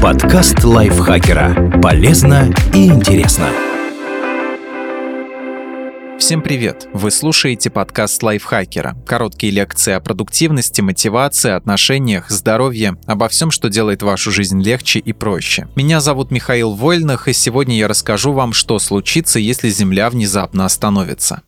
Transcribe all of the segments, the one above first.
Подкаст лайфхакера. Полезно и интересно. Всем привет! Вы слушаете подкаст лайфхакера. Короткие лекции о продуктивности, мотивации, отношениях, здоровье, обо всем, что делает вашу жизнь легче и проще. Меня зовут Михаил Вольных, и сегодня я расскажу вам, что случится, если Земля внезапно остановится.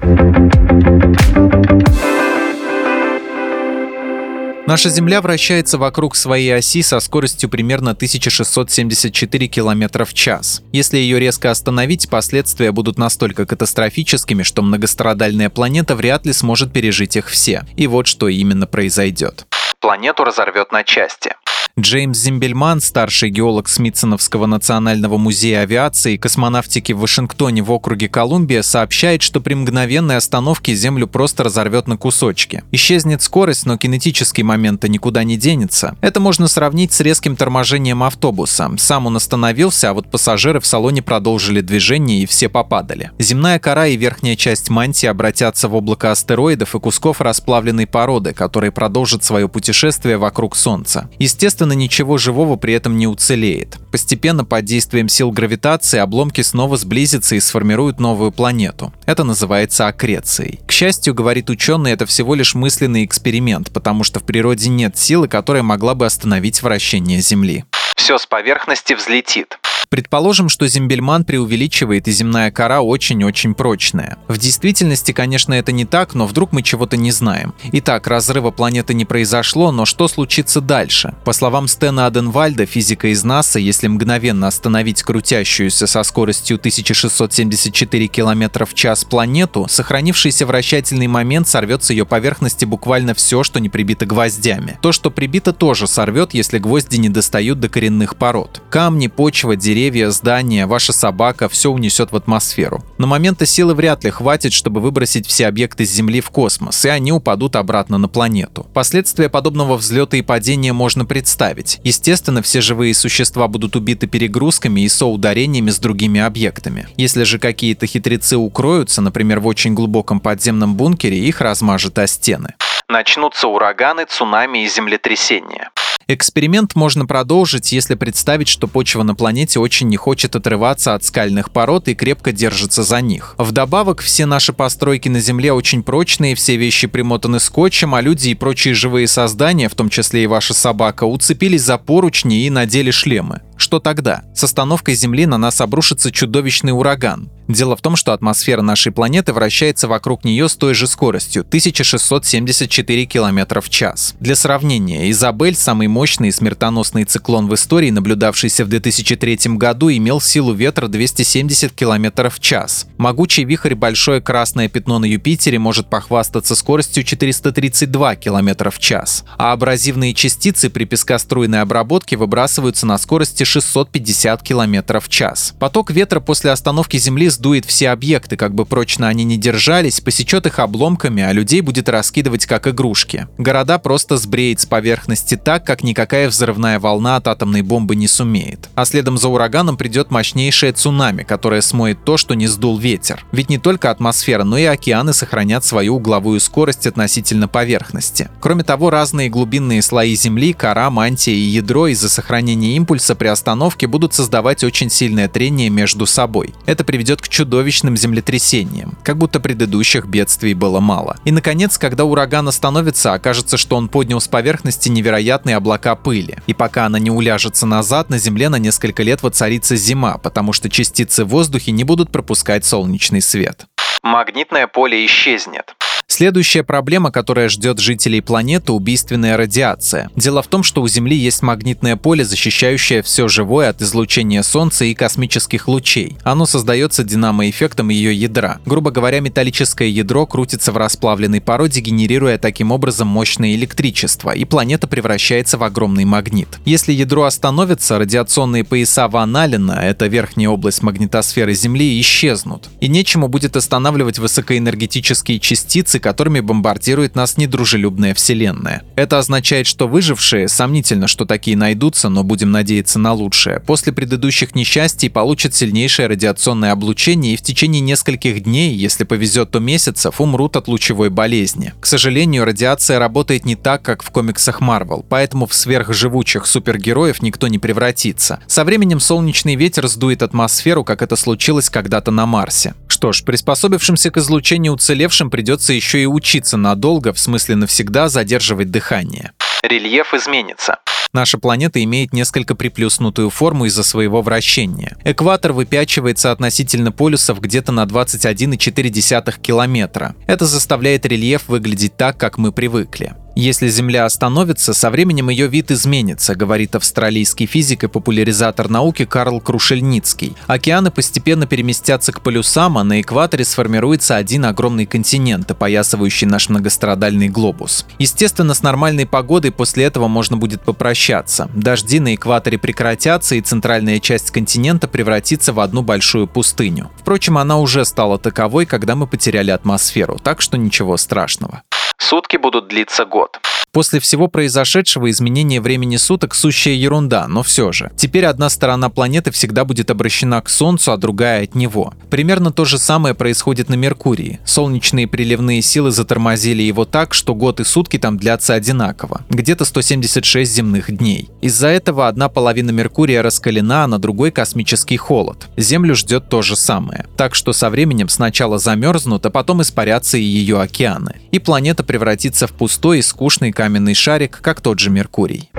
Наша Земля вращается вокруг своей оси со скоростью примерно 1674 км в час. Если ее резко остановить, последствия будут настолько катастрофическими, что многострадальная планета вряд ли сможет пережить их все. И вот что именно произойдет. Планету разорвет на части. Джеймс Зимбельман, старший геолог Смитсоновского национального музея авиации и космонавтики в Вашингтоне в округе Колумбия, сообщает, что при мгновенной остановке Землю просто разорвет на кусочки. Исчезнет скорость, но кинетический момент никуда не денется. Это можно сравнить с резким торможением автобуса. Сам он остановился, а вот пассажиры в салоне продолжили движение и все попадали. Земная кора и верхняя часть мантии обратятся в облако астероидов и кусков расплавленной породы, которые продолжат свое путешествие вокруг Солнца. Естественно, Естественно, ничего живого при этом не уцелеет. Постепенно под действием сил гравитации обломки снова сблизятся и сформируют новую планету. Это называется аккрецией. К счастью, говорит ученый, это всего лишь мысленный эксперимент, потому что в природе нет силы, которая могла бы остановить вращение Земли. Все с поверхности взлетит. Предположим, что Зимбельман преувеличивает, и земная кора очень-очень прочная. В действительности, конечно, это не так, но вдруг мы чего-то не знаем. Итак, разрыва планеты не произошло, но что случится дальше? По словам Стена Аденвальда, физика из НАСА, если мгновенно остановить крутящуюся со скоростью 1674 км в час планету, сохранившийся вращательный момент сорвет с ее поверхности буквально все, что не прибито гвоздями. То, что прибито, тоже сорвет, если гвозди не достают до коренных пород. Камни, почва, деревья деревья, здания, ваша собака – все унесет в атмосферу. На момента силы вряд ли хватит, чтобы выбросить все объекты с Земли в космос, и они упадут обратно на планету. Последствия подобного взлета и падения можно представить. Естественно, все живые существа будут убиты перегрузками и соударениями с другими объектами. Если же какие-то хитрецы укроются, например, в очень глубоком подземном бункере, их размажет о стены. Начнутся ураганы, цунами и землетрясения. Эксперимент можно продолжить, если представить, что почва на планете очень не хочет отрываться от скальных пород и крепко держится за них. Вдобавок, все наши постройки на Земле очень прочные, все вещи примотаны скотчем, а люди и прочие живые создания, в том числе и ваша собака, уцепились за поручни и надели шлемы. Что тогда? С остановкой Земли на нас обрушится чудовищный ураган. Дело в том, что атмосфера нашей планеты вращается вокруг нее с той же скоростью – 1674 км в час. Для сравнения, Изабель, самый мощный и смертоносный циклон в истории, наблюдавшийся в 2003 году, имел силу ветра 270 км в час. Могучий вихрь «Большое красное пятно» на Юпитере может похвастаться скоростью 432 км в час, а абразивные частицы при пескоструйной обработке выбрасываются на скорости 650 км в час. Поток ветра после остановки Земли сдует все объекты, как бы прочно они ни держались, посечет их обломками, а людей будет раскидывать как игрушки. Города просто сбреет с поверхности так, как никакая взрывная волна от атомной бомбы не сумеет. А следом за ураганом придет мощнейшее цунами, которое смоет то, что не сдул ветер. Ведь не только атмосфера, но и океаны сохранят свою угловую скорость относительно поверхности. Кроме того, разные глубинные слои Земли, кора, мантия и ядро из-за сохранения импульса при остановке будут создавать очень сильное трение между собой. Это приведет к чудовищным землетрясениям, как будто предыдущих бедствий было мало. И, наконец, когда ураган остановится, окажется, что он поднял с поверхности невероятные облака пыли. И пока она не уляжется назад, на Земле на несколько лет воцарится зима, потому что частицы в воздухе не будут пропускать солнечный свет. Магнитное поле исчезнет. Следующая проблема, которая ждет жителей планеты – убийственная радиация. Дело в том, что у Земли есть магнитное поле, защищающее все живое от излучения Солнца и космических лучей. Оно создается динамоэффектом ее ядра. Грубо говоря, металлическое ядро крутится в расплавленной породе, генерируя таким образом мощное электричество, и планета превращается в огромный магнит. Если ядро остановится, радиационные пояса Ван Аллена, это верхняя область магнитосферы Земли, исчезнут. И нечему будет останавливать высокоэнергетические частицы, которыми бомбардирует нас недружелюбная Вселенная. Это означает, что выжившие, сомнительно, что такие найдутся, но будем надеяться на лучшее, после предыдущих несчастий получат сильнейшее радиационное облучение и в течение нескольких дней, если повезет, то месяцев, умрут от лучевой болезни. К сожалению, радиация работает не так, как в комиксах Marvel, поэтому в сверхживучих супергероев никто не превратится. Со временем солнечный ветер сдует атмосферу, как это случилось когда-то на Марсе. Что ж, приспособившимся к излучению уцелевшим придется еще и учиться надолго, в смысле навсегда задерживать дыхание. Рельеф изменится. Наша планета имеет несколько приплюснутую форму из-за своего вращения. Экватор выпячивается относительно полюсов где-то на 21,4 километра. Это заставляет рельеф выглядеть так, как мы привыкли. Если Земля остановится, со временем ее вид изменится, говорит австралийский физик и популяризатор науки Карл Крушельницкий. Океаны постепенно переместятся к полюсам, а на экваторе сформируется один огромный континент, опоясывающий наш многострадальный глобус. Естественно, с нормальной погодой после этого можно будет попрощаться. Дожди на экваторе прекратятся, и центральная часть континента превратится в одну большую пустыню. Впрочем, она уже стала таковой, когда мы потеряли атмосферу, так что ничего страшного. Сутки будут длиться год. После всего произошедшего изменение времени суток – сущая ерунда, но все же. Теперь одна сторона планеты всегда будет обращена к Солнцу, а другая от него. Примерно то же самое происходит на Меркурии. Солнечные приливные силы затормозили его так, что год и сутки там длятся одинаково. Где-то 176 земных дней. Из-за этого одна половина Меркурия раскалена, а на другой космический холод. Землю ждет то же самое. Так что со временем сначала замерзнут, а потом испарятся и ее океаны. И планета превратится в пустой и скучный каменный шарик, как тот же Меркурий.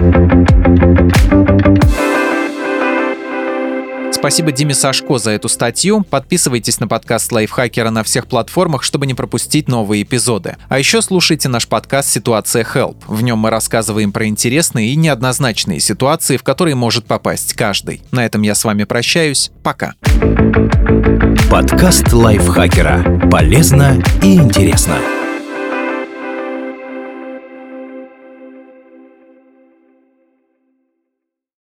Спасибо Диме Сашко за эту статью. Подписывайтесь на подкаст Лайфхакера на всех платформах, чтобы не пропустить новые эпизоды. А еще слушайте наш подкаст «Ситуация Help». В нем мы рассказываем про интересные и неоднозначные ситуации, в которые может попасть каждый. На этом я с вами прощаюсь. Пока. Подкаст Лайфхакера. Полезно и интересно.